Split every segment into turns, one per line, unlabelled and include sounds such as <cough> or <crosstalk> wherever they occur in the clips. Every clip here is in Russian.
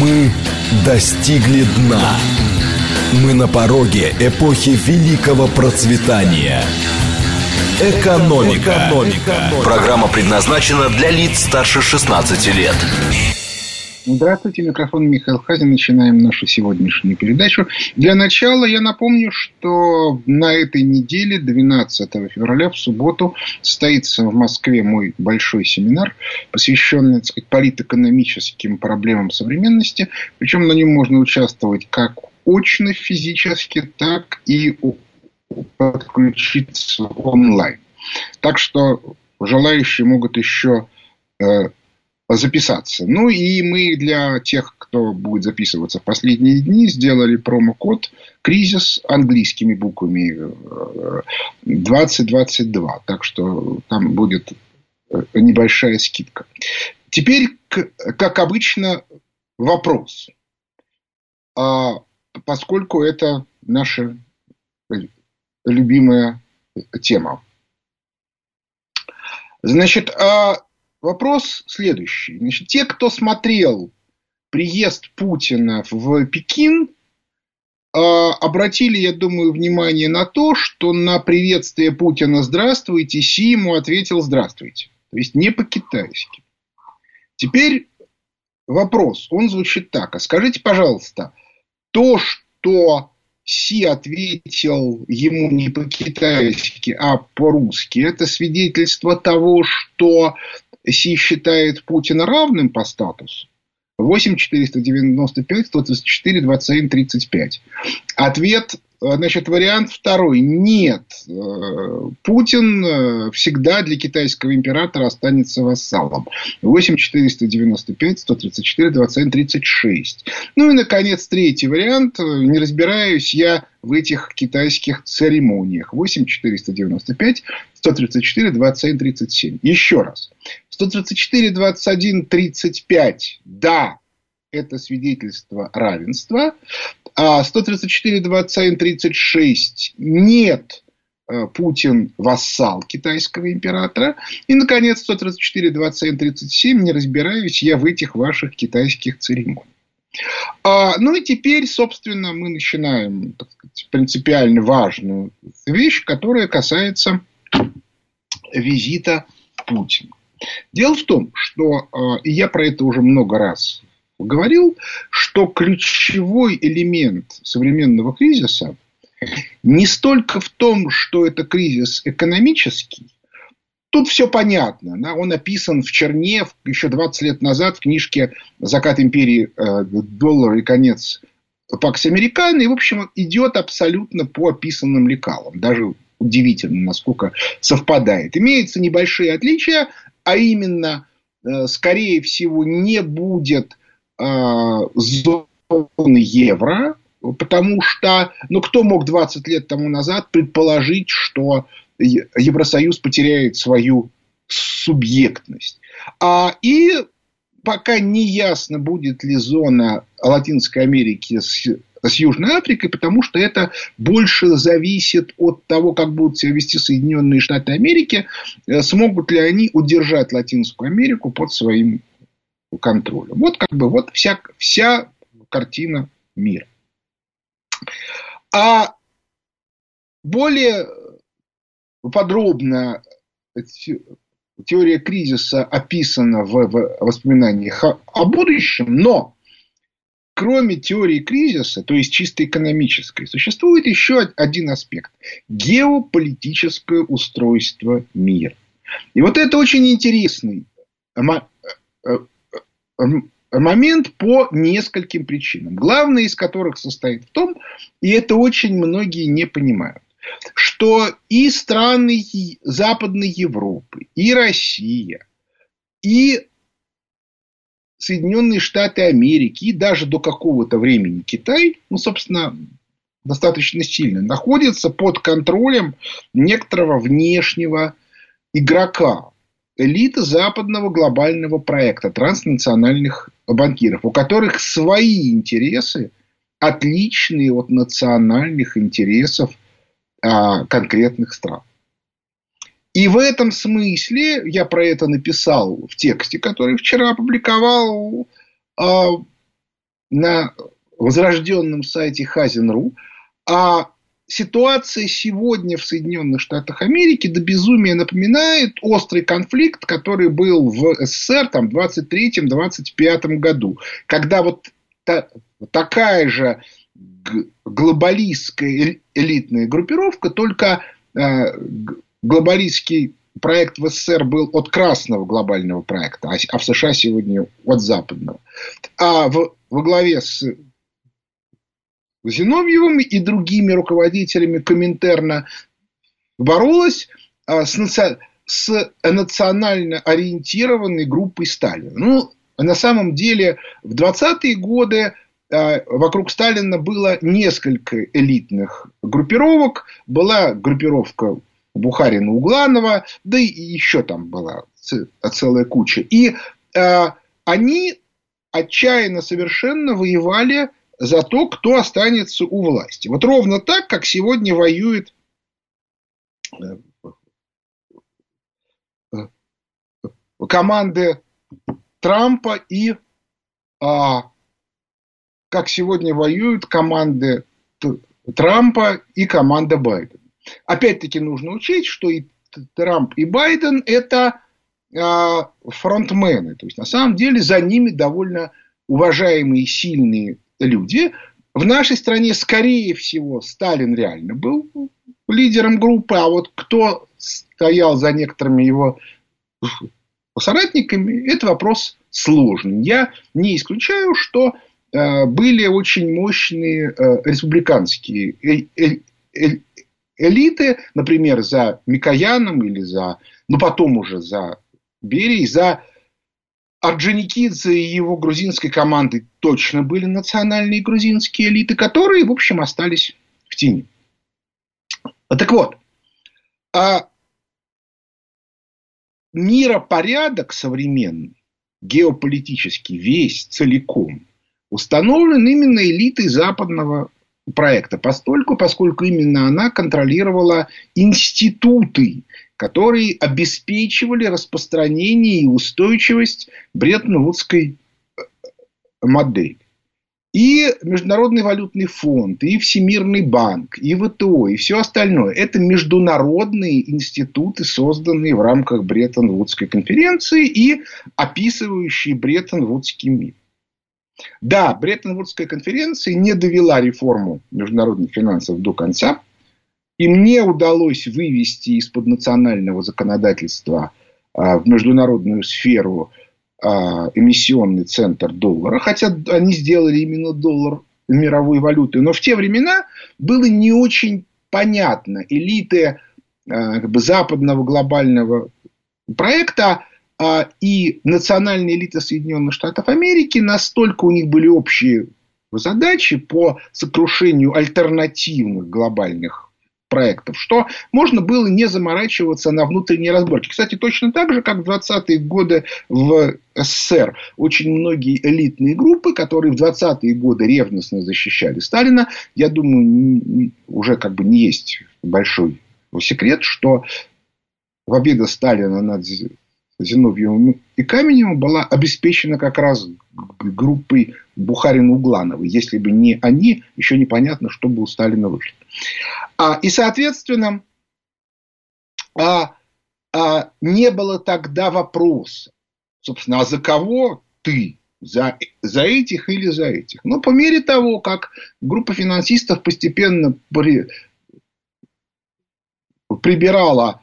Мы достигли дна. Мы на пороге эпохи великого процветания. Экономика. Экономика. Программа предназначена для лиц старше 16 лет.
Здравствуйте, микрофон Михаил Хазин. Начинаем нашу сегодняшнюю передачу. Для начала я напомню, что на этой неделе, 12 февраля, в субботу, состоится в Москве мой большой семинар, посвященный так сказать, политэкономическим проблемам современности. Причем на нем можно участвовать как очно физически, так и подключиться онлайн. Так что желающие могут еще э, записаться. Ну и мы для тех, кто будет записываться в последние дни, сделали промокод «Кризис» английскими буквами 2022. Так что там будет э, небольшая скидка. Теперь, как обычно, вопрос. А поскольку это наша любимая тема. Значит, а Вопрос следующий. Значит, те, кто смотрел приезд Путина в Пекин, а, обратили, я думаю, внимание на то, что на приветствие Путина «Здравствуйте» Си ему ответил «Здравствуйте». То есть не по-китайски. Теперь вопрос, он звучит так. А скажите, пожалуйста, то, что Си ответил ему не по-китайски, а по-русски, это свидетельство того, что Си считает Путина равным по статусу, 8 495 134 27 35. Ответ Э, значит, вариант второй. Нет. Э, Путин э, всегда для китайского императора останется вассалом. 8 495 134 21 36. Ну и, наконец, третий вариант. Не разбираюсь я в этих китайских церемониях. 8 495 134 21 37. Еще раз. 134 21 35. Да, это свидетельство равенства. А 134, 21, 36 нет. Э, Путин вассал китайского императора. И, наконец, 134, 27, 37, не разбираюсь я в этих ваших китайских церемониях. А, ну и теперь, собственно, мы начинаем так сказать, принципиально важную вещь, которая касается визита Путина. Дело в том, что, э, и я про это уже много раз говорил, что ключевой элемент современного кризиса не столько в том, что это кризис экономический, Тут все понятно. Да? Он описан в черне еще 20 лет назад в книжке «Закат империи. Э, доллар и конец Пакс Американо». И, в общем, идет абсолютно по описанным лекалам. Даже удивительно, насколько совпадает. Имеются небольшие отличия, а именно, э, скорее всего, не будет Э, зоны евро, потому что, ну, кто мог 20 лет тому назад предположить, что Евросоюз потеряет свою субъектность. А, и пока не ясно, будет ли зона Латинской Америки с, с Южной Африкой, потому что это больше зависит от того, как будут себя вести Соединенные Штаты Америки, э, смогут ли они удержать Латинскую Америку под своим контролем. Вот как бы вот вся, вся картина мира. А более подробно теория кризиса описана в, воспоминаниях о, о будущем, но кроме теории кризиса, то есть чисто экономической, существует еще один аспект – геополитическое устройство мира. И вот это очень интересный э, момент по нескольким причинам. Главное из которых состоит в том, и это очень многие не понимают, что и страны Западной Европы, и Россия, и Соединенные Штаты Америки, и даже до какого-то времени Китай, ну, собственно, достаточно сильно, находятся под контролем некоторого внешнего игрока элита западного глобального проекта транснациональных банкиров, у которых свои интересы, отличные от национальных интересов а, конкретных стран. И в этом смысле, я про это написал в тексте, который вчера опубликовал э, на возрожденном сайте Хазин.ру, а ситуация сегодня в Соединенных Штатах Америки до безумия напоминает острый конфликт, который был в СССР там, в 23-25 году, когда вот та, такая же глобалистская элитная группировка, только э, глобалистский проект в СССР был от красного глобального проекта, а, а в США сегодня от западного. А в, во главе с Зиновьевым и другими руководителями Коминтерна боролась а, с, наци... с национально ориентированной группой Сталина. Ну, на самом деле, в 20-е годы а, вокруг Сталина было несколько элитных группировок. Была группировка Бухарина Угланова, да и еще там была целая куча. И э, они отчаянно совершенно воевали за то, кто останется у власти. Вот ровно так, как сегодня воюет э, команды Трампа и а, как сегодня воюют команды Трампа и команда Байдена. Опять-таки нужно учесть, что и Трамп, и Байден – это а, фронтмены. То есть, на самом деле, за ними довольно уважаемые, сильные люди. В нашей стране, скорее всего, Сталин реально был лидером группы, а вот кто стоял за некоторыми его соратниками, это вопрос сложный. Я не исключаю, что э, были очень мощные э, республиканские элиты, например, за Микояном или за, ну потом уже за Берией, за Орджоникидзе и его грузинской команды точно были национальные грузинские элиты, которые, в общем, остались в тени. Так вот, а миропорядок современный, геополитический, весь целиком, установлен именно элитой западного проекта, постольку, поскольку именно она контролировала институты, которые обеспечивали распространение и устойчивость Бреттон-Вудской э, модели. И Международный валютный фонд, и Всемирный банк, и ВТО, и все остальное. Это международные институты, созданные в рамках Бреттон-Вудской конференции и описывающие Бреттон-Вудский мир. Да, Бреттон-Вудская конференция не довела реформу международных финансов до конца. И мне удалось вывести из-под национального законодательства а, в международную сферу а, эмиссионный центр доллара. Хотя они сделали именно доллар мировой валютой. Но в те времена было не очень понятно. Элиты а, как бы, западного глобального проекта и национальная элита Соединенных Штатов Америки, настолько у них были общие задачи по сокрушению альтернативных глобальных проектов, что можно было не заморачиваться на внутренние разборки. Кстати, точно так же, как в 20-е годы в СССР очень многие элитные группы, которые в 20-е годы ревностно защищали Сталина, я думаю, уже как бы не есть большой секрет, что победа Сталина над Зиновьевым и Каменевым была обеспечена как раз группой Бухарин-Углановой. Если бы не они, еще непонятно, что бы у Сталина вышло. А, и, соответственно, а, а, не было тогда вопроса, собственно, а за кого ты? За, за этих или за этих? Но по мере того, как группа финансистов постепенно при, прибирала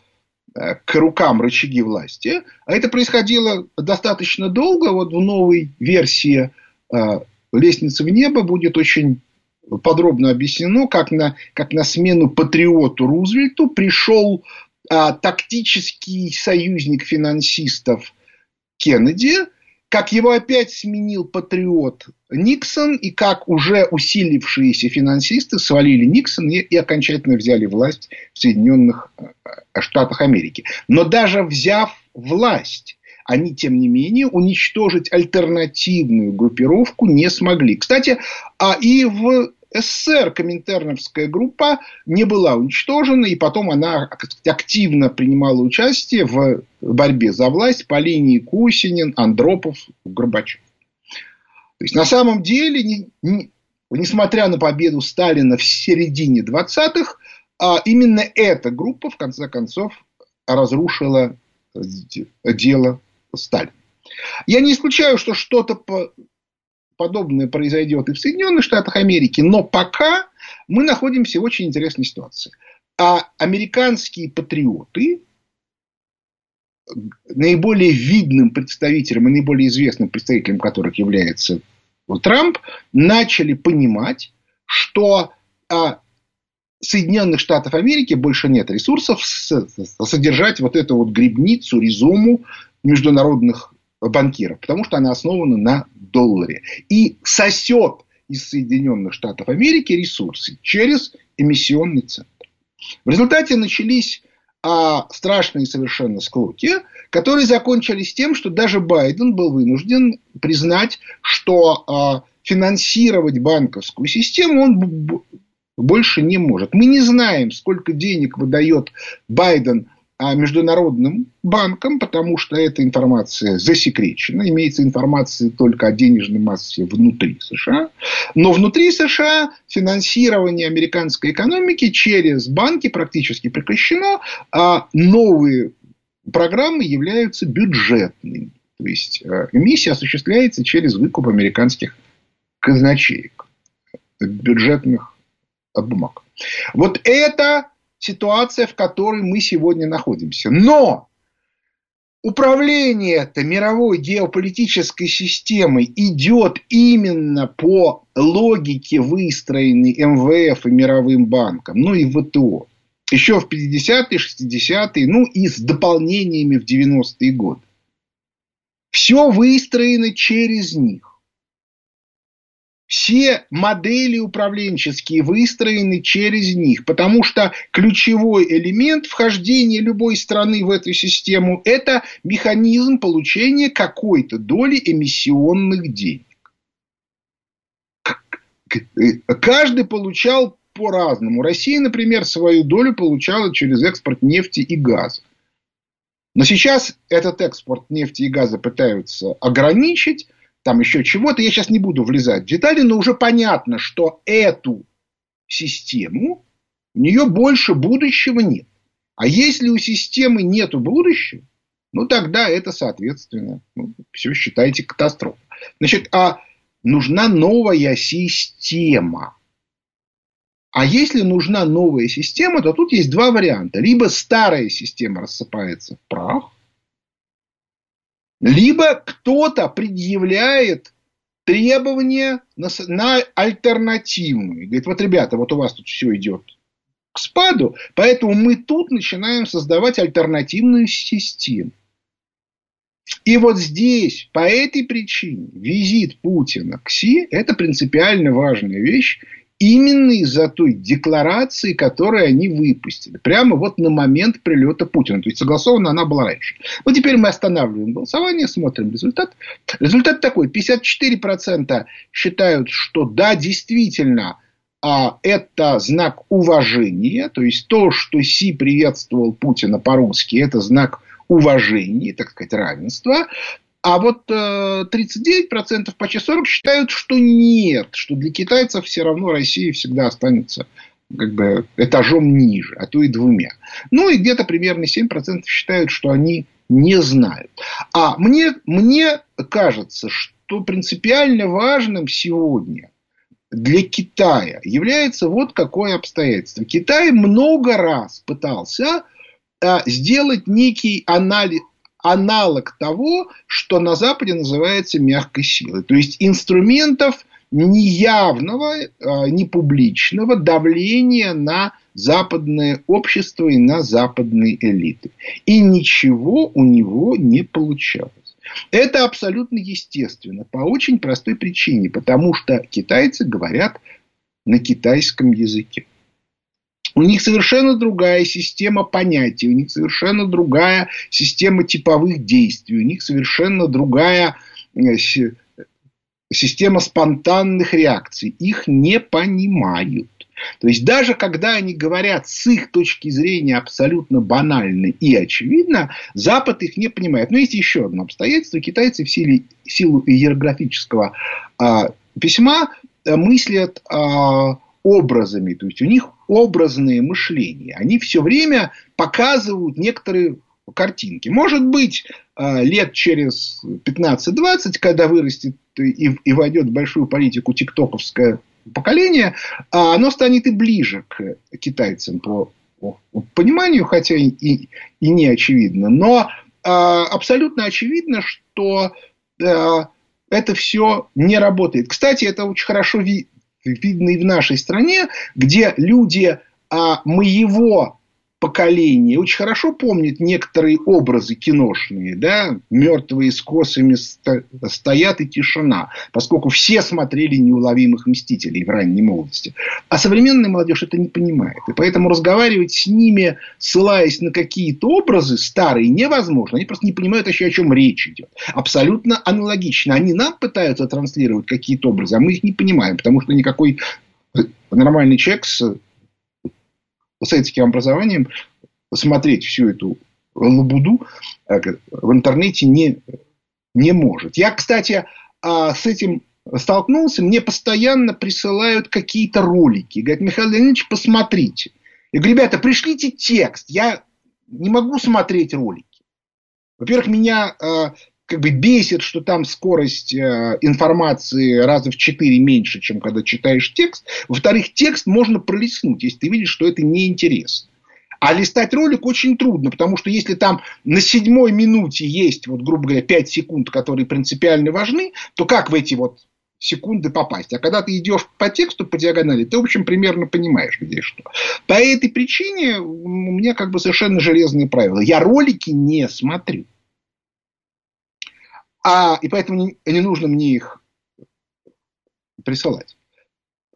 к рукам рычаги власти. А это происходило достаточно долго. Вот в новой версии э, «Лестницы в небо» будет очень подробно объяснено, как на, как на смену патриоту Рузвельту пришел а, тактический союзник финансистов Кеннеди – как его опять сменил патриот Никсон, и как уже усилившиеся финансисты свалили Никсон и, и окончательно взяли власть в Соединенных э, Штатах Америки. Но даже взяв власть, они, тем не менее, уничтожить альтернативную группировку не смогли. Кстати, а и в СССР коминтерновская группа не была уничтожена, и потом она активно принимала участие в борьбе за власть по линии Кусинин, Андропов, Горбачев. То есть, на самом деле, не, не, несмотря на победу Сталина в середине 20-х, а именно эта группа, в конце концов, разрушила дело Сталина. Я не исключаю, что что-то подобное произойдет и в Соединенных Штатах Америки, но пока мы находимся в очень интересной ситуации. А американские патриоты, наиболее видным представителем и наиболее известным представителем которых является Трамп, начали понимать, что а, Соединенных Штатов Америки больше нет ресурсов содержать вот эту вот грибницу, резуму международных банкиров, потому что она основана на долларе. И сосет из Соединенных Штатов Америки ресурсы через эмиссионный центр. В результате начались а, страшные совершенно склоки, которые закончились тем, что даже Байден был вынужден признать, что а, финансировать банковскую систему он больше не может. Мы не знаем, сколько денег выдает Байден международным банкам, потому что эта информация засекречена. Имеется информация только о денежной массе внутри США. Но внутри США финансирование американской экономики через банки практически прекращено, а новые программы являются бюджетными. То есть а, эмиссия осуществляется через выкуп американских казначеек, бюджетных бумаг. Вот это ситуация, в которой мы сегодня находимся. Но управление это мировой геополитической системой идет именно по логике, выстроенной МВФ и Мировым банком, ну и ВТО. Еще в 50-е, 60-е, ну и с дополнениями в 90-е годы. Все выстроено через них все модели управленческие выстроены через них, потому что ключевой элемент вхождения любой страны в эту систему – это механизм получения какой-то доли эмиссионных денег. Каждый получал по-разному. Россия, например, свою долю получала через экспорт нефти и газа. Но сейчас этот экспорт нефти и газа пытаются ограничить, там еще чего-то. Я сейчас не буду влезать в детали, но уже понятно, что эту систему, у нее больше будущего нет. А если у системы нет будущего, ну тогда это, соответственно, ну, все считайте катастрофа. Значит, а нужна новая система. А если нужна новая система, то тут есть два варианта. Либо старая система рассыпается в прах, либо кто-то предъявляет требования на, на альтернативную. Говорит, вот, ребята, вот у вас тут все идет к спаду, поэтому мы тут начинаем создавать альтернативную систему. И вот здесь, по этой причине, визит Путина к Си – это принципиально важная вещь именно из-за той декларации, которую они выпустили. Прямо вот на момент прилета Путина. То есть, согласована она была раньше. Вот теперь мы останавливаем голосование, смотрим результат. Результат такой. 54% считают, что да, действительно, а, это знак уважения. То есть, то, что Си приветствовал Путина по-русски, это знак уважения, так сказать, равенства. А вот э, 39%, почти 40% считают, что нет, что для китайцев все равно Россия всегда останется как бы этажом ниже, а то и двумя. Ну и где-то примерно 7% считают, что они не знают. А мне, мне кажется, что принципиально важным сегодня для Китая является вот какое обстоятельство. Китай много раз пытался а, сделать некий анализ, аналог того, что на Западе называется мягкой силой. То есть инструментов неявного, а, не публичного давления на западное общество и на западные элиты. И ничего у него не получалось. Это абсолютно естественно, по очень простой причине, потому что китайцы говорят на китайском языке. У них совершенно другая система понятий, у них совершенно другая система типовых действий, у них совершенно другая э, система спонтанных реакций. Их не понимают. То есть даже когда они говорят с их точки зрения абсолютно банально и очевидно, Запад их не понимает. Но есть еще одно обстоятельство. Китайцы в силе, силу иерографического а, письма а, мыслят а, образами. То есть у них образное мышление. Они все время показывают некоторые картинки. Может быть, а, лет через 15-20, когда вырастет и, и войдет в большую политику тиктоковское поколение, а оно станет и ближе к китайцам по пониманию, хотя и, и, и не очевидно. Но а, абсолютно очевидно, что а, это все не работает. Кстати, это очень хорошо ви, видно и в нашей стране, где люди а, моего поколение очень хорошо помнит некоторые образы киношные, да, мертвые с косами стоят и тишина, поскольку все смотрели неуловимых мстителей в ранней молодости. А современная молодежь это не понимает. И поэтому разговаривать с ними, ссылаясь на какие-то образы старые, невозможно. Они просто не понимают еще, о чем речь идет. Абсолютно аналогично. Они нам пытаются транслировать какие-то образы, а мы их не понимаем, потому что никакой нормальный человек с советским образованием смотреть всю эту лабуду э, в интернете не, не может. Я, кстати, а, с этим столкнулся, мне постоянно присылают какие-то ролики. Говорят, Михаил Леонидович, посмотрите. Я говорю, ребята, пришлите текст. Я не могу смотреть ролики. Во-первых, меня э, как бы бесит, что там скорость э, информации раза в четыре меньше, чем когда читаешь текст. Во-вторых, текст можно пролистнуть, если ты видишь, что это неинтересно. А листать ролик очень трудно, потому что если там на седьмой минуте есть, вот, грубо говоря, 5 секунд, которые принципиально важны, то как в эти вот секунды попасть. А когда ты идешь по тексту, по диагонали, ты, в общем, примерно понимаешь, где что. По этой причине у меня как бы совершенно железные правила. Я ролики не смотрю. А, и поэтому не, не нужно мне их присылать.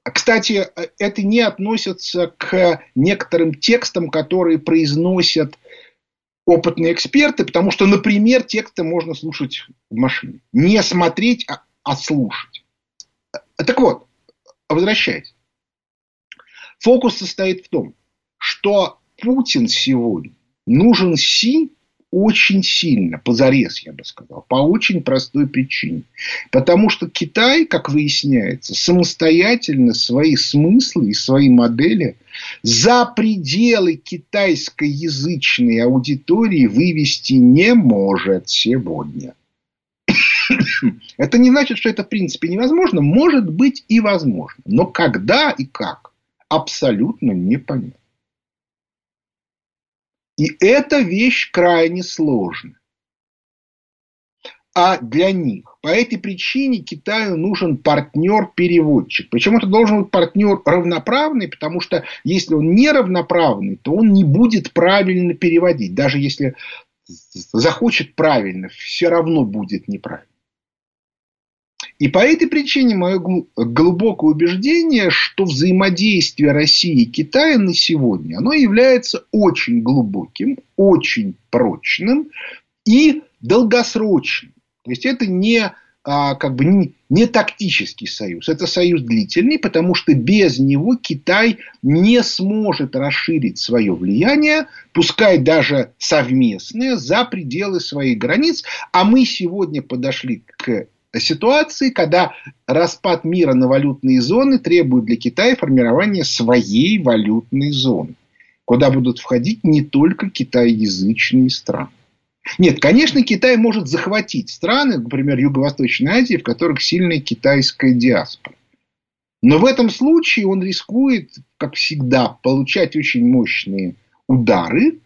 Кстати, это не относится к некоторым текстам, которые произносят опытные эксперты, потому что, например, тексты можно слушать в машине. Не смотреть, а, а слушать. Так вот, возвращаясь. Фокус состоит в том, что Путин сегодня нужен Си очень сильно, позарез, я бы сказал, по очень простой причине. Потому что Китай, как выясняется, самостоятельно свои смыслы и свои модели за пределы китайскоязычной аудитории вывести не может сегодня. <coughs> Это не значит, что это в принципе невозможно. Может быть и возможно. Но когда и как, абсолютно непонятно. И эта вещь крайне сложная. А для них. По этой причине Китаю нужен партнер-переводчик. Причем это должен быть партнер равноправный, потому что если он не равноправный, то он не будет правильно переводить. Даже если захочет правильно, все равно будет неправильно. И по этой причине мое глубокое убеждение, что взаимодействие России и Китая на сегодня, оно является очень глубоким, очень прочным и долгосрочным. То есть это не а, как бы не, не тактический союз, это союз длительный, потому что без него Китай не сможет расширить свое влияние, пускай даже совместное, за пределы своих границ. А мы сегодня подошли к ситуации, когда распад мира на валютные зоны требует для Китая формирования своей валютной зоны, куда будут входить не только китайязычные страны. Нет, конечно, Китай может захватить страны, например, Юго-Восточной Азии, в которых сильная китайская диаспора. Но в этом случае он рискует, как всегда, получать очень мощные удары,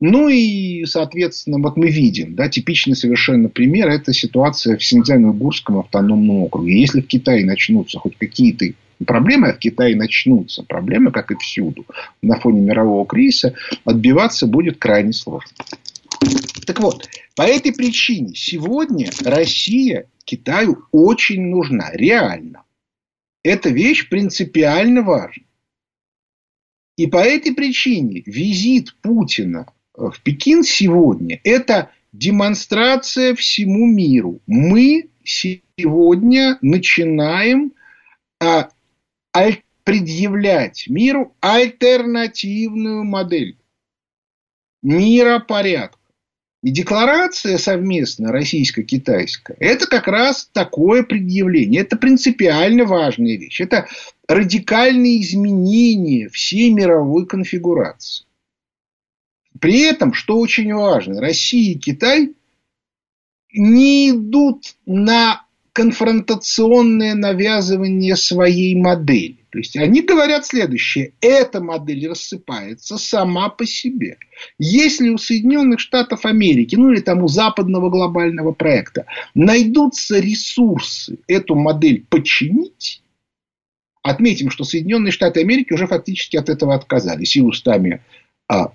ну и, соответственно, вот мы видим, да, типичный совершенно пример, это ситуация в Синьцзян-Уйгурском автономном округе. Если в Китае начнутся хоть какие-то проблемы, а в Китае начнутся проблемы, как и всюду, на фоне мирового кризиса, отбиваться будет крайне сложно. Так вот, по этой причине сегодня Россия Китаю очень нужна, реально. Эта вещь принципиально важна. И по этой причине визит Путина в Пекин сегодня – это демонстрация всему миру. Мы сегодня начинаем а, аль, предъявлять миру альтернативную модель миропорядка. И декларация совместная российско-китайская – это как раз такое предъявление. Это принципиально важная вещь. Это радикальные изменения всей мировой конфигурации. При этом, что очень важно, Россия и Китай не идут на конфронтационное навязывание своей модели. То есть они говорят следующее. Эта модель рассыпается сама по себе. Если у Соединенных Штатов Америки, ну или там у западного глобального проекта, найдутся ресурсы эту модель починить, отметим, что Соединенные Штаты Америки уже фактически от этого отказались и устами а,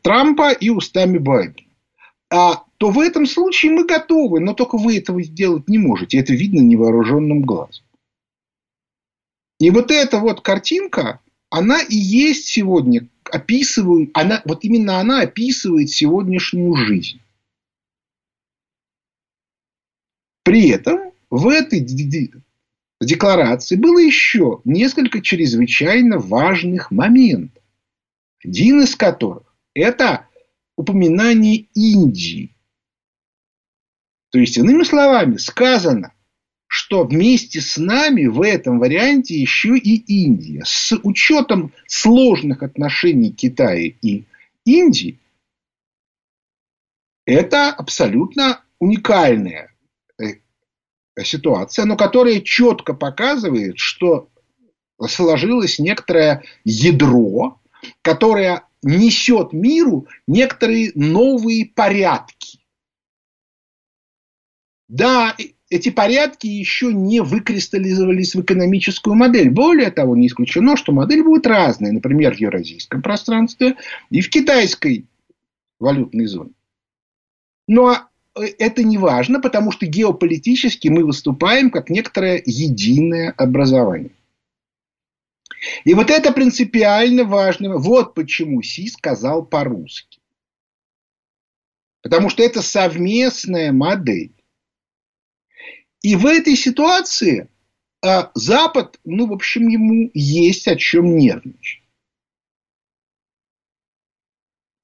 Трампа, и устами Байдена. А, то в этом случае мы готовы, но только вы этого сделать не можете. Это видно невооруженным глазом. И вот эта вот картинка, она и есть сегодня, описывает, она, вот именно она описывает сегодняшнюю жизнь. При этом в этой декларации было еще несколько чрезвычайно важных моментов. Один из которых – это упоминание Индии. То есть, иными словами, сказано, что вместе с нами в этом варианте еще и Индия. С учетом сложных отношений Китая и Индии, это абсолютно уникальная э, ситуация, но которая четко показывает, что сложилось некоторое ядро, которое несет миру некоторые новые порядки. Да, эти порядки еще не выкристаллизовались в экономическую модель. Более того, не исключено, что модель будет разная, например, в евразийском пространстве и в китайской валютной зоне. Но э, это не важно, потому что геополитически мы выступаем как некоторое единое образование. И вот это принципиально важно. Вот почему Си сказал по-русски. Потому что это совместная модель. И в этой ситуации а, Запад, ну, в общем, ему есть о чем нервничать.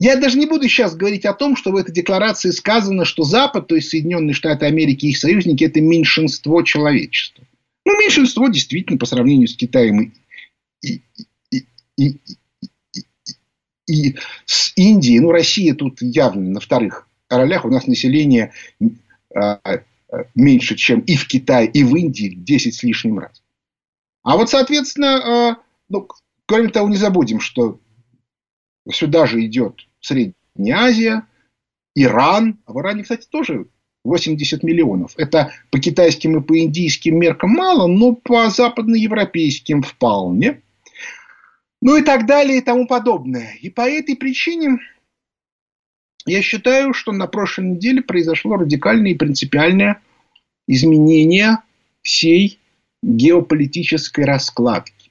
Я даже не буду сейчас говорить о том, что в этой декларации сказано, что Запад, то есть Соединенные Штаты Америки и их союзники, это меньшинство человечества. Ну, меньшинство действительно по сравнению с Китаем и, и, и, и, и с Индией. Ну, Россия тут явно на вторых ролях. У нас население а, меньше, чем и в Китае, и в Индии 10 с лишним раз. А вот, соответственно, э, ну, кроме того, не забудем, что сюда же идет Средняя Азия, Иран. А в Иране, кстати, тоже 80 миллионов. Это по китайским и по индийским меркам мало, но по западноевропейским вполне. Ну и так далее и тому подобное. И по этой причине я считаю, что на прошлой неделе произошло радикальное и принципиальное изменение всей геополитической раскладки,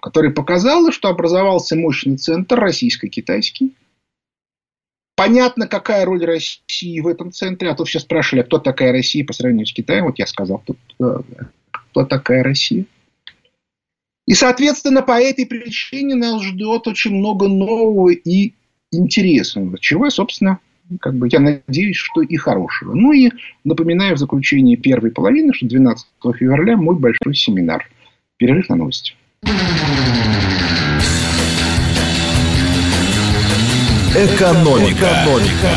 которая показала, что образовался мощный центр российско-китайский. Понятно, какая роль России в этом центре. А то все спрашивали, а кто такая Россия по сравнению с Китаем. Вот я сказал, кто, кто такая Россия. И, соответственно, по этой причине нас ждет очень много нового и интересного, чего, собственно, как бы я надеюсь, что и хорошего. Ну и напоминаю в заключении первой половины, что 12 февраля мой большой семинар. Перерыв на новости.
Экономика. Экономика.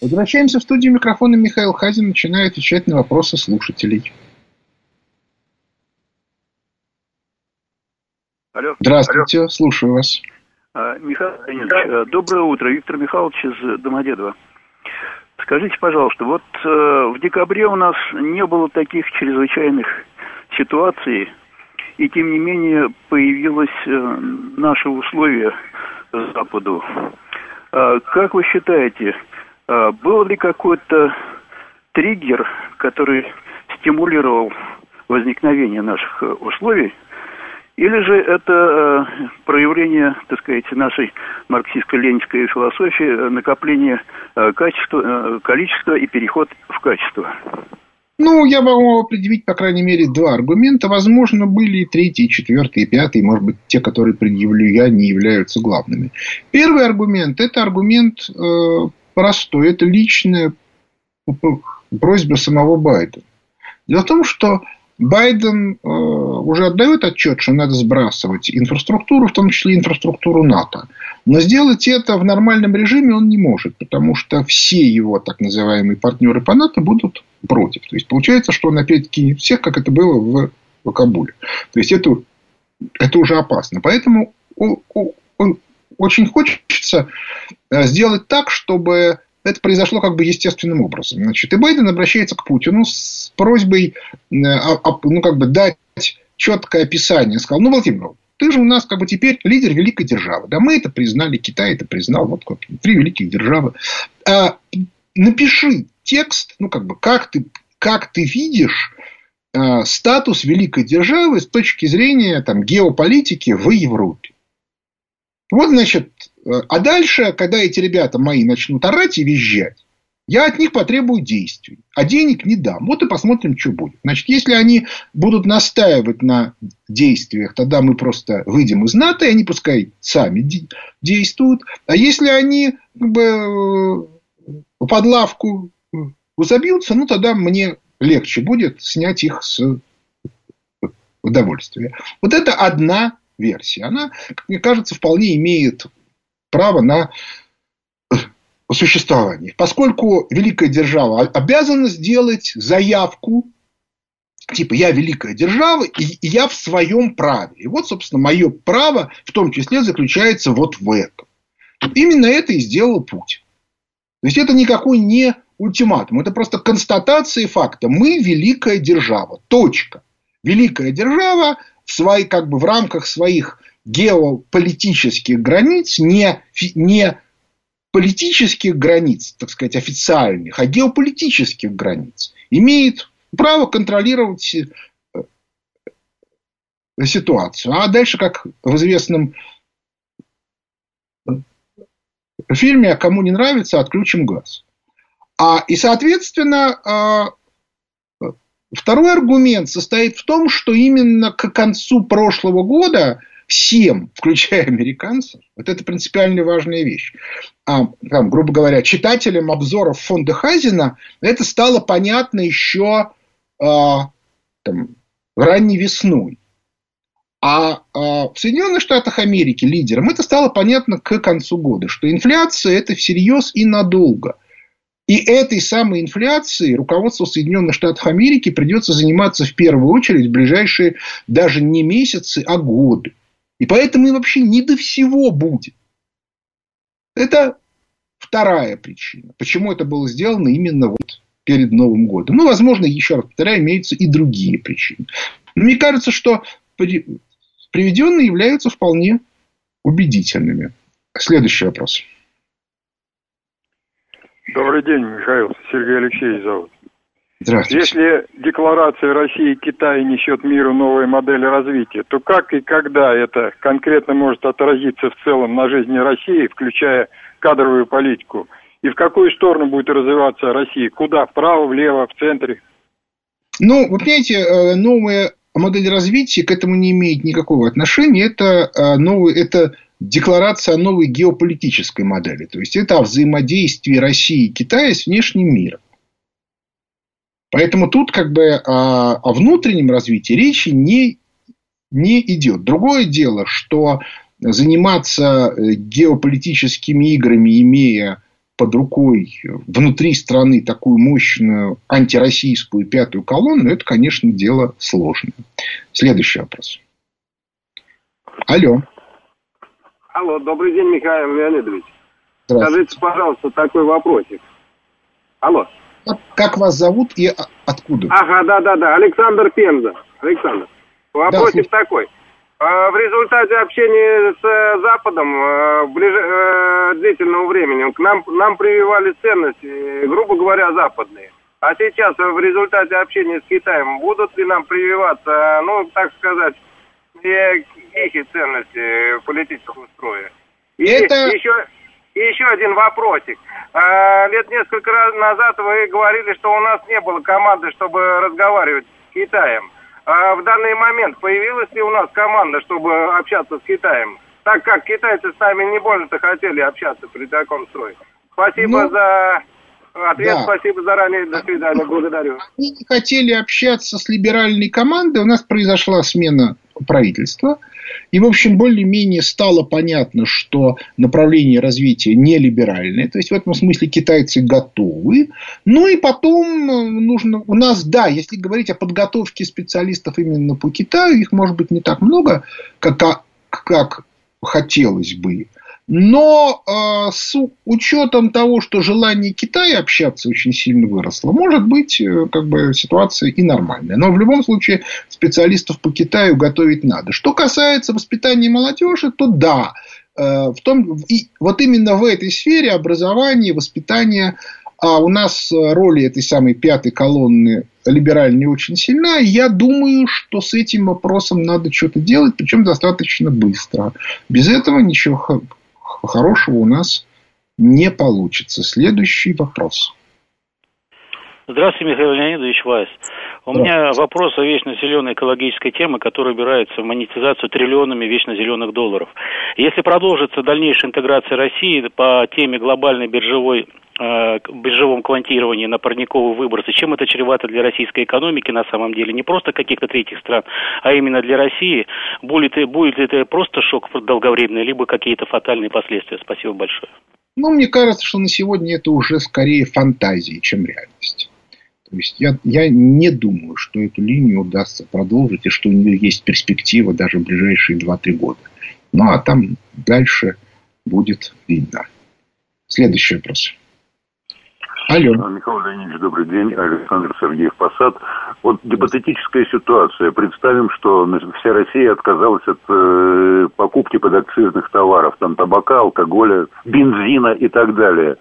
Возвращаемся в студию микрофона. Михаил Хазин начинает отвечать на вопросы слушателей. Алло. Здравствуйте, Алло. слушаю вас.
А, Михаил Леонидович, э, доброе утро. Виктор Михайлович из Домодедова. Скажите, пожалуйста, вот э, в декабре у нас не было таких чрезвычайных ситуаций, и тем не менее появилось э, наше условие Западу. Э, как вы считаете, э, был ли какой-то триггер, который стимулировал возникновение наших условий, Или же это э, проявление, так сказать, нашей марксистско-ленинской философии, э, накопление э, качества, количества и переход в качество?
Ну, я могу предъявить, по крайней мере, два аргумента. Возможно, были и третий, и четвертый, и пятый. Может быть, те, которые предъявлю я, не являются главными. Первый аргумент – это аргумент э, простой. Это личная просьба самого Байдена. Дело в том, что Байден э, уже отдает отчет, что надо сбрасывать инфраструктуру, в том числе инфраструктуру НАТО. Но сделать это в нормальном режиме он не может, потому что все его так называемые партнеры по НАТО будут против. То есть получается, что он опять кинет всех, как это было в, в Кабуле. То есть это, это уже опасно. Поэтому он, он, очень хочется э, сделать так, чтобы это произошло как бы естественным образом. Значит, и Байден обращается к Путину с просьбой э, ну, как бы дать четкое описание. Сказал, ну, Владимир, ты же у нас как бы теперь лидер великой державы. Да, мы это признали, Китай это признал. Вот как три великих державы. А, напиши текст, ну, как бы, как ты, как ты видишь а, статус великой державы с точки зрения там, геополитики в Европе. Вот, значит, а дальше, когда эти ребята мои начнут орать и визжать, я от них потребую действий, а денег не дам. Вот и посмотрим, что будет. Значит, если они будут настаивать на действиях, тогда мы просто выйдем из НАТО, и они пускай сами действуют. А если они как бы, под лавку забьются, ну, тогда мне легче будет снять их с удовольствия. Вот это одна версия. Она, как мне кажется, вполне имеет право на существование. Поскольку великая держава обязана сделать заявку, типа я великая держава, и я в своем праве. И вот, собственно, мое право в том числе заключается вот в этом. Именно это и сделал Путин. То есть это никакой не ультиматум, это просто констатация факта. Мы великая держава. Точка. Великая держава в, свои, как бы, в рамках своих геополитических границ, не, не политических границ, так сказать, официальных, а геополитических границ, имеет право контролировать э, ситуацию. А дальше, как в известном фильме «А кому не нравится, отключим газ». А, и, соответственно, а, второй аргумент состоит в том, что именно к концу прошлого года всем, включая американцев, вот это принципиально важная вещь. А, там, грубо говоря, читателям обзоров фонда Хазина это стало понятно еще а, там, ранней весной. А, а в Соединенных Штатах Америки лидерам это стало понятно к концу года, что инфляция это всерьез и надолго. И этой самой инфляцией руководству Соединенных Штатов Америки придется заниматься в первую очередь в ближайшие даже не месяцы, а годы. И поэтому им вообще не до всего будет. Это вторая причина. Почему это было сделано именно вот перед Новым годом. Ну, возможно, еще раз повторяю, имеются и другие причины. Но мне кажется, что приведенные являются вполне убедительными. Следующий вопрос.
Добрый день, Михаил. Сергей Алексеевич зовут.
Здравствуйте.
Если декларация России и Китая несет миру новые модели развития, то как и когда это конкретно может отразиться в целом на жизни России, включая кадровую политику? И в какую сторону будет развиваться Россия? Куда? Вправо, влево, в центре?
Ну, вы понимаете, э, новая модель развития к этому не имеет никакого отношения. Это, э, новый, это декларация о новой геополитической модели. То есть, это о взаимодействии России и Китая с внешним миром. Поэтому тут как бы о, о внутреннем развитии речи не, не идет. Другое дело, что заниматься э, геополитическими играми, имея под рукой внутри страны такую мощную антироссийскую пятую колонну, это, конечно, дело сложное. Следующий вопрос. Алло.
Алло, добрый день, Михаил Леонидович. Скажите, пожалуйста, такой вопросик. Алло.
Как вас зовут и откуда?
Ага, да-да-да, Александр Пенза. Александр. Вопросик да, такой. А, в результате общения с э, Западом э, ближ... Э, длительного времени к нам, нам прививали ценности, грубо говоря, западные. А сейчас в результате общения с Китаем будут ли нам прививаться, ну, так сказать, их ценности политического строя. И это... еще, и еще один вопросик. А, лет несколько раз назад вы говорили, что у нас не было команды, чтобы разговаривать с Китаем. А в данный момент появилась ли у нас команда, чтобы общаться с Китаем? Так как китайцы с нами не больно-то хотели общаться при таком строе. Спасибо ну... за Ответ да. спасибо заранее. До свидания. Благодарю.
Они не хотели общаться с либеральной командой. У нас произошла смена правительства. И, в общем, более-менее стало понятно, что направление развития не либеральное. То есть, в этом смысле китайцы готовы. Ну, и потом э, нужно... У нас, да, если говорить о подготовке специалистов именно по Китаю, их может быть не так много, как, как хотелось бы. Но э, с учетом того, что желание Китая общаться очень сильно выросло, может быть, э, как бы ситуация и нормальная. Но в любом случае специалистов по Китаю готовить надо. Что касается воспитания молодежи, то да, э, в том, и вот именно в этой сфере образования, воспитания а у нас роль этой самой пятой колонны либеральной очень сильна. Я думаю, что с этим вопросом надо что-то делать, причем достаточно быстро. Без этого ничего хорошего у нас не получится. Следующий вопрос.
Здравствуйте, Михаил Леонидович Вайс. У меня вопрос о вечно зеленой экологической теме, которая убирается в монетизацию триллионами вечно зеленых долларов. Если продолжится дальнейшая интеграция России по теме глобальной биржевой э, биржевом квантировании на парниковые выбросы, чем это чревато для российской экономики на самом деле, не просто каких-то третьих стран, а именно для России, будет, будет это просто шок долговременный, либо какие-то фатальные последствия? Спасибо большое.
Ну, мне кажется, что на сегодня это уже скорее фантазии, чем реальность. То есть я, я не думаю, что эту линию удастся продолжить, и что у нее есть перспектива даже в ближайшие 2-3 года. Ну а там дальше будет видно. Следующий вопрос.
Алло. Михаил Леонидович, добрый день. Александр Сергеев Посад. Вот гипотетическая ситуация. Представим, что вся Россия отказалась от э, покупки подакцизных товаров. Там табака, алкоголя, бензина и так далее.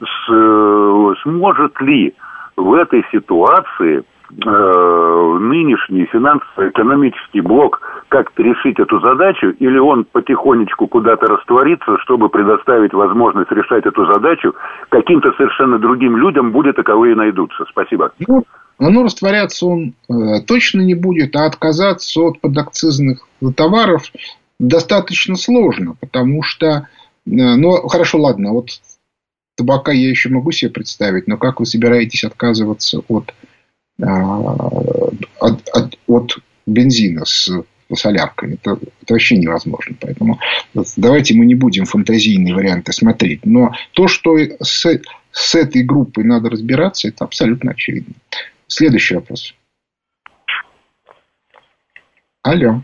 С, э, сможет ли в этой ситуации э, нынешний финансово-экономический блок как-то решить эту задачу, или он потихонечку куда-то растворится, чтобы предоставить возможность решать эту задачу каким-то совершенно другим людям, будет таковые найдутся. Спасибо.
Ну, оно растворяться он э, точно не будет, а отказаться от подакцизных товаров достаточно сложно, потому что, э, ну, хорошо, ладно, вот табака я еще могу себе представить, но как вы собираетесь отказываться от, а, от, от, от бензина с соляркой? Это, это вообще невозможно. Поэтому давайте мы не будем фантазийные варианты смотреть. Но то, что с, с этой группой надо разбираться, это абсолютно очевидно. Следующий вопрос. Алло.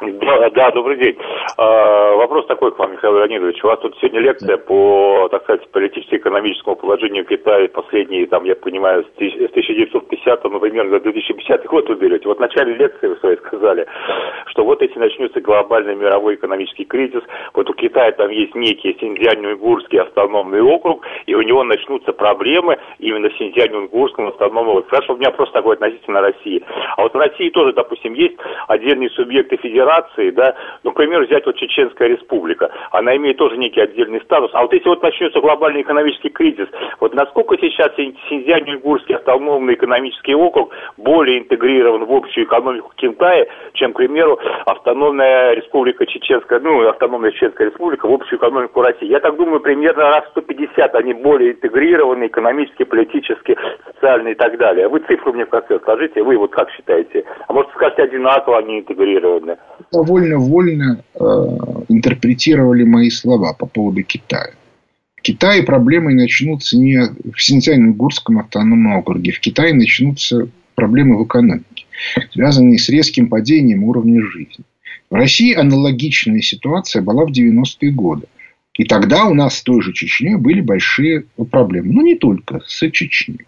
Да, да, добрый день. А, вопрос такой к вам, Михаил Леонидович. У вас тут сегодня лекция по, так сказать, политическо-экономическому положению Китая последние, там, я понимаю, с 1950, например, до 2050 год вы берете. Вот в начале лекции вы своей сказали, что вот если начнется глобальный мировой экономический кризис, вот у Китая там есть некий Синьцзянь-Уйгурский автономный округ, и у него начнутся проблемы именно в Синьцзянь-Уйгурском автономном округе. Хорошо, у меня просто такое относительно России. А вот в России тоже, допустим, есть отдельные субъекты федерации, да, ну, к примеру, взять вот Чеченская республика, она имеет тоже некий отдельный статус. А вот если вот начнется глобальный экономический кризис, вот насколько сейчас Синьцзянь-Уйгурский автономный экономический округ более интегрирован в общую экономику Китая, чем, к примеру, автономная республика Чеченская, ну, автономная Чеченская республика в общую экономику России. Я так думаю, примерно раз 150 они более интегрированы экономически, политически, социально и так далее. Вы цифру мне в конце скажите, вы вот как считаете? А может скажете, одинаково они интегрированы?
Довольно вольно э, интерпретировали мои слова по поводу Китая. В Китае проблемы начнутся не в Синьцзянь-Уйгурском автономном округе. В Китае начнутся проблемы в экономике, связанные с резким падением уровня жизни. В России аналогичная ситуация была в 90-е годы. И тогда у нас с той же Чечней были большие проблемы. Но не только с Чечней.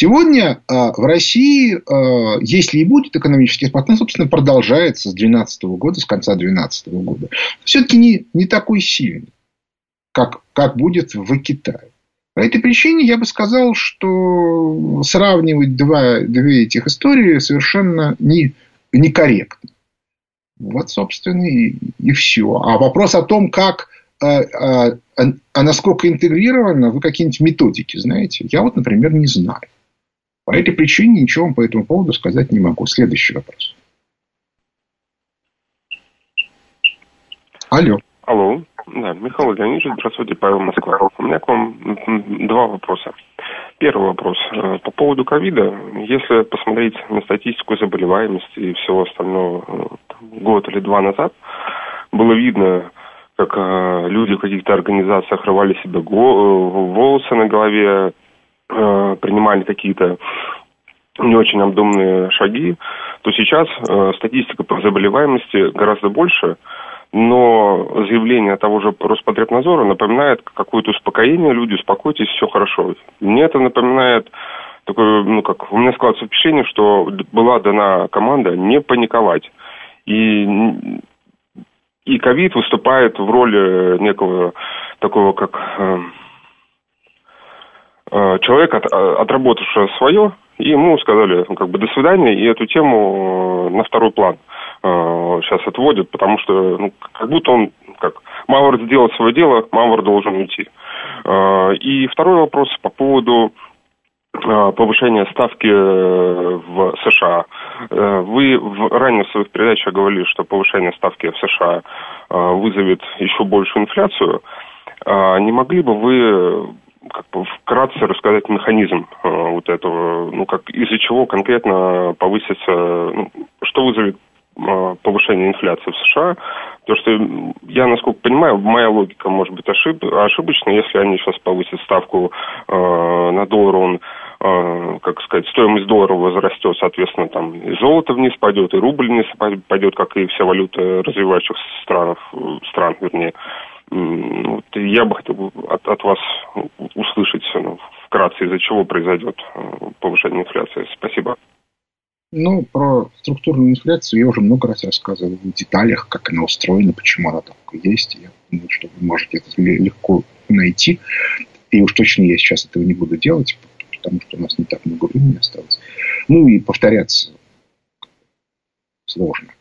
Сегодня э, в России, э, если и будет экономический спад, он, собственно, продолжается с 2012 года, с конца 2012 года. Все-таки не, не такой сильный, как, как будет в Китае. По этой причине я бы сказал, что сравнивать два, две этих истории совершенно не, некорректно. Вот, собственно, и, и все. А вопрос о том, как, а, а, а насколько интегрировано, вы какие-нибудь методики знаете? Я вот, например, не знаю. По этой причине ничего вам по этому поводу сказать не могу. Следующий вопрос. Алло.
Алло. Да, Михаил Леонидович, здравствуйте, Павел Москва. У меня к вам два вопроса. Первый вопрос. Э, по поводу ковида, если посмотреть на статистику заболеваемости и всего остального э, год или два назад, было видно, как э, люди в каких-то организациях рвали себе волосы на голове, принимали какие-то не очень обдуманные шаги, то сейчас статистика по заболеваемости гораздо больше – но заявление того же Роспотребнадзора напоминает какое-то успокоение, люди, успокойтесь, все хорошо. Мне это напоминает такое, ну как, у меня складывается впечатление, что была дана команда не паниковать. И и ковид выступает в роли некого такого, как э, э, человека, от, отработавшего свое, и ему сказали, ну, как бы, до свидания, и эту тему э, на второй план э, сейчас отводят, потому что, ну, как будто он, как, Мавр сделал свое дело, Мавр должен уйти. Э, и второй вопрос по поводу э, повышения ставки э, в США. Вы в, ранее в своих передачах говорили, что повышение ставки в США вызовет еще большую инфляцию. Не могли бы вы как бы вкратце рассказать механизм э, вот этого, ну как из-за чего конкретно повысится, ну, что вызовет э, повышение инфляции в США. То, что я, насколько понимаю, моя логика может быть ошиб, ошибочна, если они сейчас повысят ставку э, на доллар, он э, как сказать, стоимость доллара возрастет, соответственно, там и золото вниз пойдет, и рубль вниз пойдет, как и все валюты развивающихся стран, стран вернее. Вот, я бы хотел от, от вас услышать ну, вкратце, из-за чего произойдет э, повышение инфляции. Спасибо.
Ну, про структурную инфляцию я уже много раз рассказывал в деталях, как она устроена, почему она так есть. Я думаю, что вы можете это легко найти. И уж точно я сейчас этого не буду делать, потому что у нас не так много времени осталось. Ну и повторяться сложно.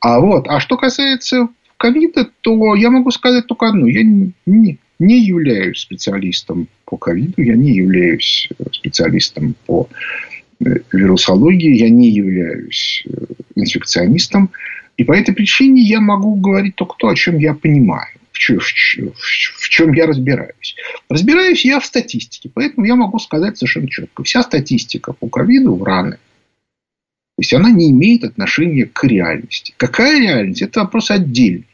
А вот, а что касается ковида, то я могу сказать только одно. Я не, не являюсь специалистом по ковиду, я не являюсь э, специалистом по вирусологии, я не являюсь э, инфекционистом. И по этой причине я могу говорить только то, о чем я понимаю, в чем, в, в чем я разбираюсь. Разбираюсь я в статистике, поэтому я могу сказать совершенно четко. Вся статистика по ковиду в раны то есть она не имеет отношения к реальности. Какая реальность? Это вопрос отдельный.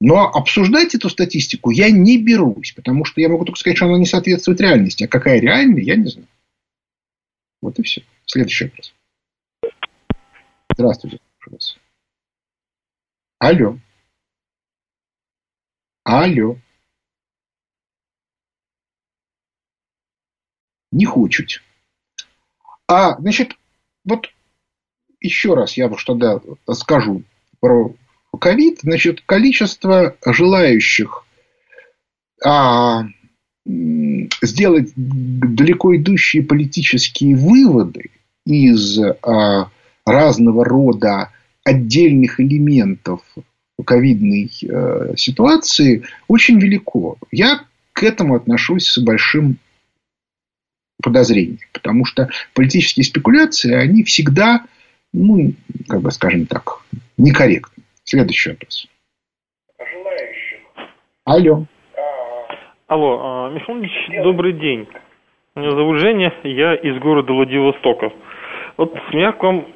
Но обсуждать эту статистику я не берусь, потому что я могу только сказать, что она не соответствует реальности. А какая реальная, я не знаю. Вот и все. Следующий вопрос. Здравствуйте. Пожалуйста. Алло. Алло. Не хочет. А, значит, вот еще раз я уж тогда скажу про ковид. Значит, количество желающих а, сделать далеко идущие политические выводы из а, разного рода отдельных элементов ковидной э, ситуации очень велико. Я к этому отношусь с большим подозрения. Потому что политические спекуляции, они всегда, ну, как бы скажем так, некорректны. Следующий вопрос. Алло.
Алло, а, Михаил Ильич, добрый день. Меня зовут Женя, я из города Владивостока. Вот у меня к вам,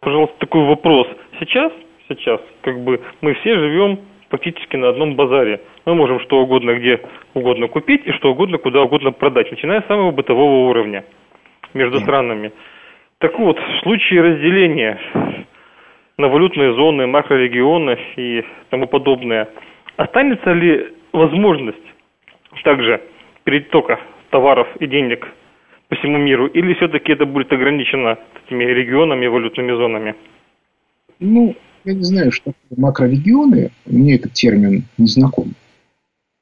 пожалуйста, такой вопрос. Сейчас, сейчас, как бы мы все живем фактически на одном базаре. Мы можем что угодно где угодно купить и что угодно куда угодно продать, начиная с самого бытового уровня между странами. Так вот, в случае разделения на валютные зоны, макрорегионы и тому подобное, останется ли возможность также перетока товаров и денег по всему миру, или все-таки это будет ограничено этими регионами валютными зонами?
Ну, я не знаю, что такое макрорегионы, мне этот термин не знаком.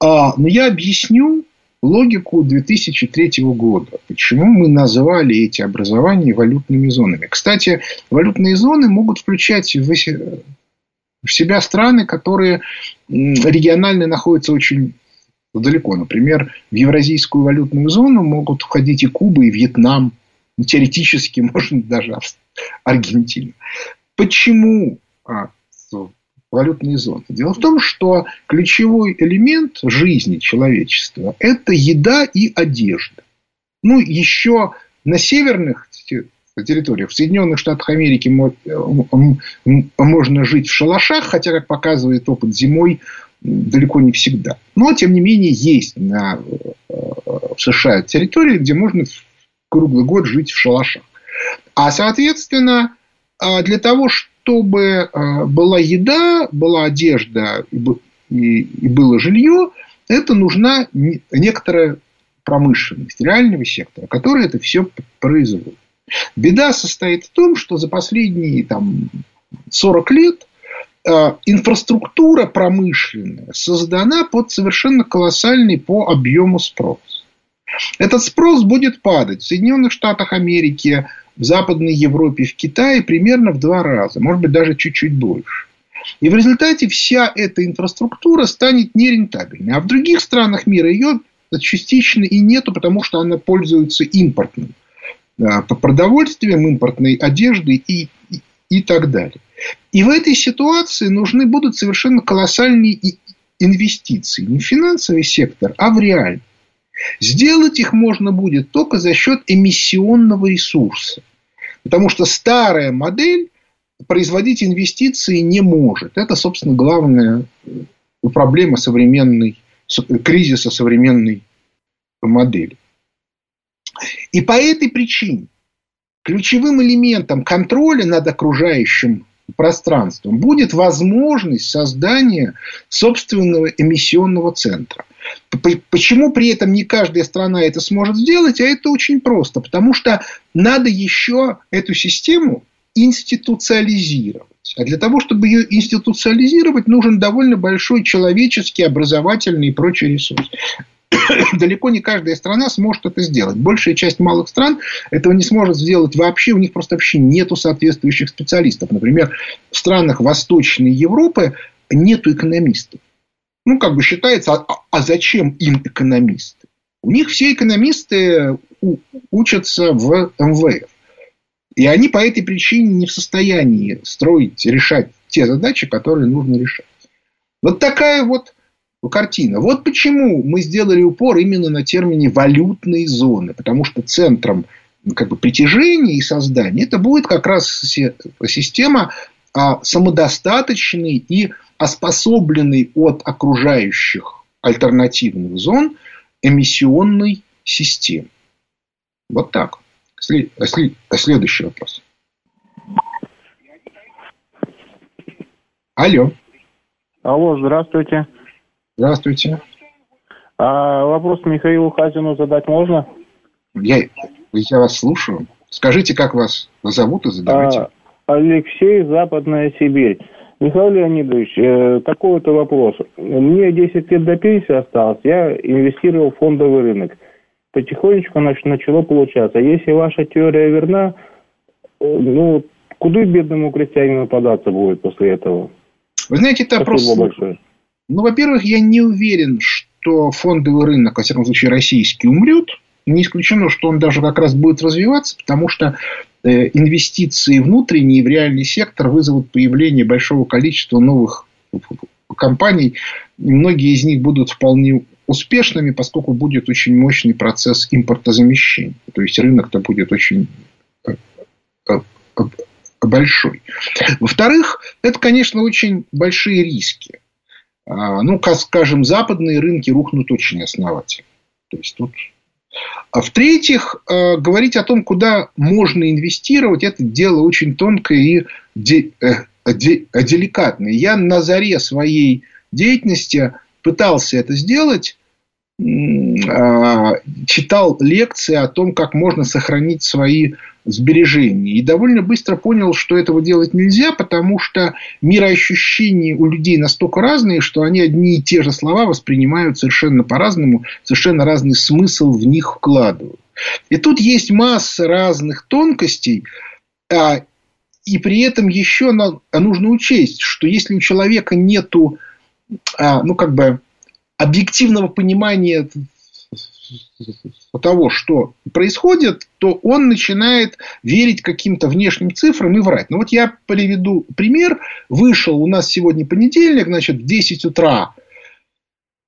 А, но я объясню логику 2003 года. Почему мы назвали эти образования валютными зонами? Кстати, валютные зоны могут включать в, в себя страны, которые регионально находятся очень далеко. Например, в Евразийскую валютную зону могут входить и Куба, и Вьетнам. Теоретически, <laughs> можно даже Аргентина. Почему а, валютные зоны? Дело в том, что ключевой элемент жизни человечества – это еда и одежда. Ну, еще на северных территориях, в Соединенных Штатах Америки можно жить в шалашах, хотя, как показывает опыт зимой, далеко не всегда. Но, тем не менее, есть на, э, в США территории, где можно круглый год жить в шалашах. А, соответственно, а, для того, чтобы а, была еда, была одежда и было жилье, это нужна некоторая промышленность реального сектора, которая это все производит. Беда состоит в том, что за последние там, 40 лет инфраструктура промышленная создана под совершенно колоссальный по объему спрос. Этот спрос будет падать в Соединенных Штатах Америки, в Западной Европе, в Китае примерно в два раза, может быть, даже чуть-чуть больше. И в результате вся эта инфраструктура станет нерентабельной. А в других странах мира ее частично и нету, потому что она пользуется импортным по продовольствиям, импортной одеждой и, и, так далее. И в этой ситуации нужны будут совершенно колоссальные инвестиции. Не в финансовый сектор, а в реальный. Сделать их можно будет только за счет эмиссионного ресурса. Потому что старая модель производить инвестиции не может. Это, собственно, главная проблема современной, кризиса современной модели. И по этой причине ключевым элементом контроля над окружающим пространством будет возможность создания собственного эмиссионного центра. Почему при этом не каждая страна это сможет сделать? А это очень просто. Потому что надо еще эту систему институциализировать. А для того, чтобы ее институциализировать, нужен довольно большой человеческий, образовательный и прочий ресурс. <coughs> Далеко не каждая страна сможет это сделать. Большая часть малых стран этого не сможет сделать вообще. У них просто вообще нету соответствующих специалистов. Например, в странах Восточной Европы нету экономистов ну, как бы считается, а, а зачем им экономисты? У них все экономисты учатся в МВФ. И они по этой причине не в состоянии строить, решать те задачи, которые нужно решать. Вот такая вот картина. Вот почему мы сделали упор именно на термине валютные зоны. Потому что центром как бы, притяжения и создания это будет как раз система а, самодостаточной и оспособленный от окружающих альтернативных зон эмиссионной системы. Вот так. След, след, следующий вопрос. Алло.
Алло, здравствуйте.
Здравствуйте.
А вопрос Михаилу Хазину задать можно?
Я, я вас слушаю. Скажите, как вас зовут и задавайте. А,
Алексей, Западная Сибирь. Михаил Леонидович, э, такой-то вопрос. Мне 10 лет до пенсии осталось, я инвестировал в фондовый рынок. Потихонечку начало получаться. Если ваша теория верна, э, ну, куда бедному крестьянину податься будет после этого?
Вы знаете, это просто... большое. Ну, во-первых, я не уверен, что фондовый рынок, во всяком случае, российский, умрет. Не исключено, что он даже как раз будет развиваться, потому что Э, инвестиции внутренние в реальный сектор вызовут появление большого количества новых компаний. Многие из них будут вполне успешными, поскольку будет очень мощный процесс импортозамещения. То есть рынок-то будет очень э, э, большой. Во-вторых, это, конечно, очень большие риски. А, ну, скажем, западные рынки рухнут очень основательно. То есть тут а в-третьих, э, говорить о том, куда можно инвестировать, это дело очень тонкое и э, деликатное. Я на заре своей деятельности пытался это сделать, а, читал лекции о том, как можно сохранить свои сбережений. И довольно быстро понял, что этого делать нельзя, потому что мироощущения у людей настолько разные, что они одни и те же слова воспринимают совершенно по-разному, совершенно разный смысл в них вкладывают. И тут есть масса разных тонкостей, а, и при этом еще нужно учесть, что если у человека нету, а, ну, как бы, объективного понимания того, что происходит, то он начинает верить каким-то внешним цифрам и врать. Ну, вот я приведу пример. Вышел у нас сегодня понедельник, значит, в 10 утра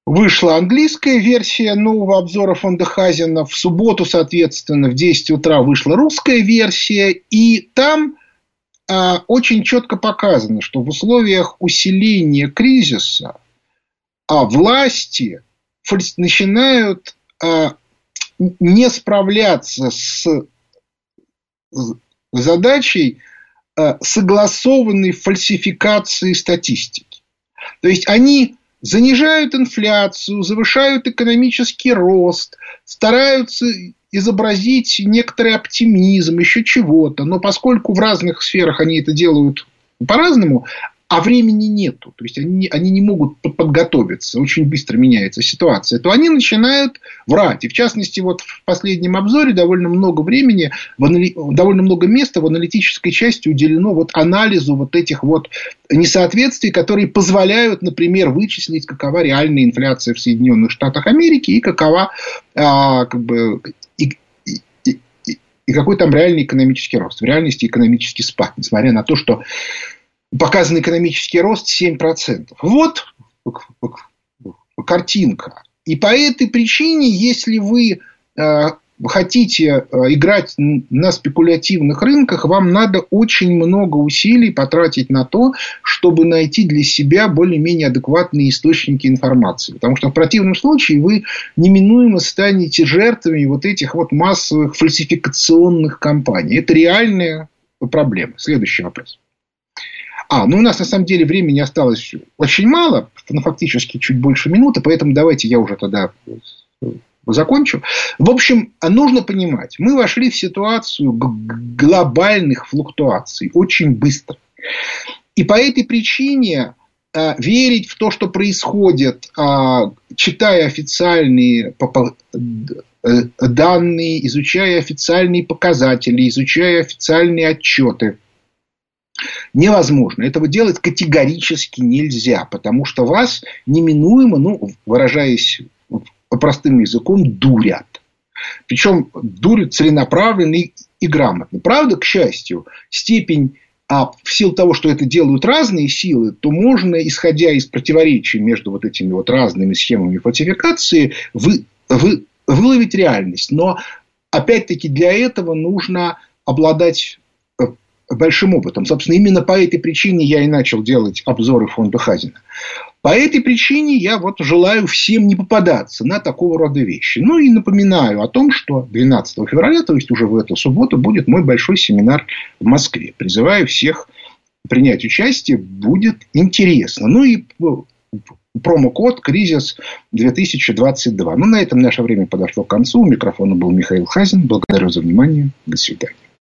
вышла английская версия нового обзора фонда Хазина. В субботу, соответственно, в 10 утра вышла русская версия. И там а, очень четко показано, что в условиях усиления кризиса а власти начинают а, не справляться с задачей а, согласованной фальсификации статистики. То есть они занижают инфляцию, завышают экономический рост, стараются изобразить некоторый оптимизм, еще чего-то. Но поскольку в разных сферах они это делают по-разному, а времени нету, то есть они, они не могут подготовиться, очень быстро меняется ситуация, то они начинают врать. И в частности, вот в последнем обзоре довольно много времени, довольно много места в аналитической части уделено вот анализу вот этих вот несоответствий, которые позволяют, например, вычислить, какова реальная инфляция в Соединенных Штатах Америки и какова а, как бы, и, и, и какой там реальный экономический рост. В реальности экономический спад, несмотря на то, что показан экономический рост 7%. Вот картинка. И по этой причине, если вы э, хотите э, играть на спекулятивных рынках, вам надо очень много усилий потратить на то, чтобы найти для себя более-менее адекватные источники информации. Потому что в противном случае вы неминуемо станете жертвами вот этих вот массовых фальсификационных кампаний. Это реальная проблема. Следующий вопрос. А, ну у нас на самом деле времени осталось очень мало, ну, фактически чуть больше минуты, поэтому давайте я уже тогда э, закончу. В общем, нужно понимать, мы вошли в ситуацию глобальных флуктуаций очень быстро. И по этой причине э, верить в то, что происходит, э, читая официальные данные, изучая официальные показатели, изучая официальные отчеты – невозможно. Этого делать категорически нельзя, потому что вас неминуемо, ну, выражаясь простым языком, дурят. Причем дурят целенаправленно и, грамотно. Правда, к счастью, степень а в силу того, что это делают разные силы, то можно, исходя из противоречий между вот этими вот разными схемами фальсификации, вы, вы, выловить реальность. Но, опять-таки, для этого нужно обладать большим опытом. Собственно, именно по этой причине я и начал делать обзоры фонда Хазина. По этой причине я вот желаю всем не попадаться на такого рода вещи. Ну и напоминаю о том, что 12 февраля, то есть уже в эту субботу, будет мой большой семинар в Москве. Призываю всех принять участие, будет интересно. Ну и промокод «Кризис 2022». Ну, на этом наше время подошло к концу. У микрофона был Михаил Хазин. Благодарю за внимание. До свидания.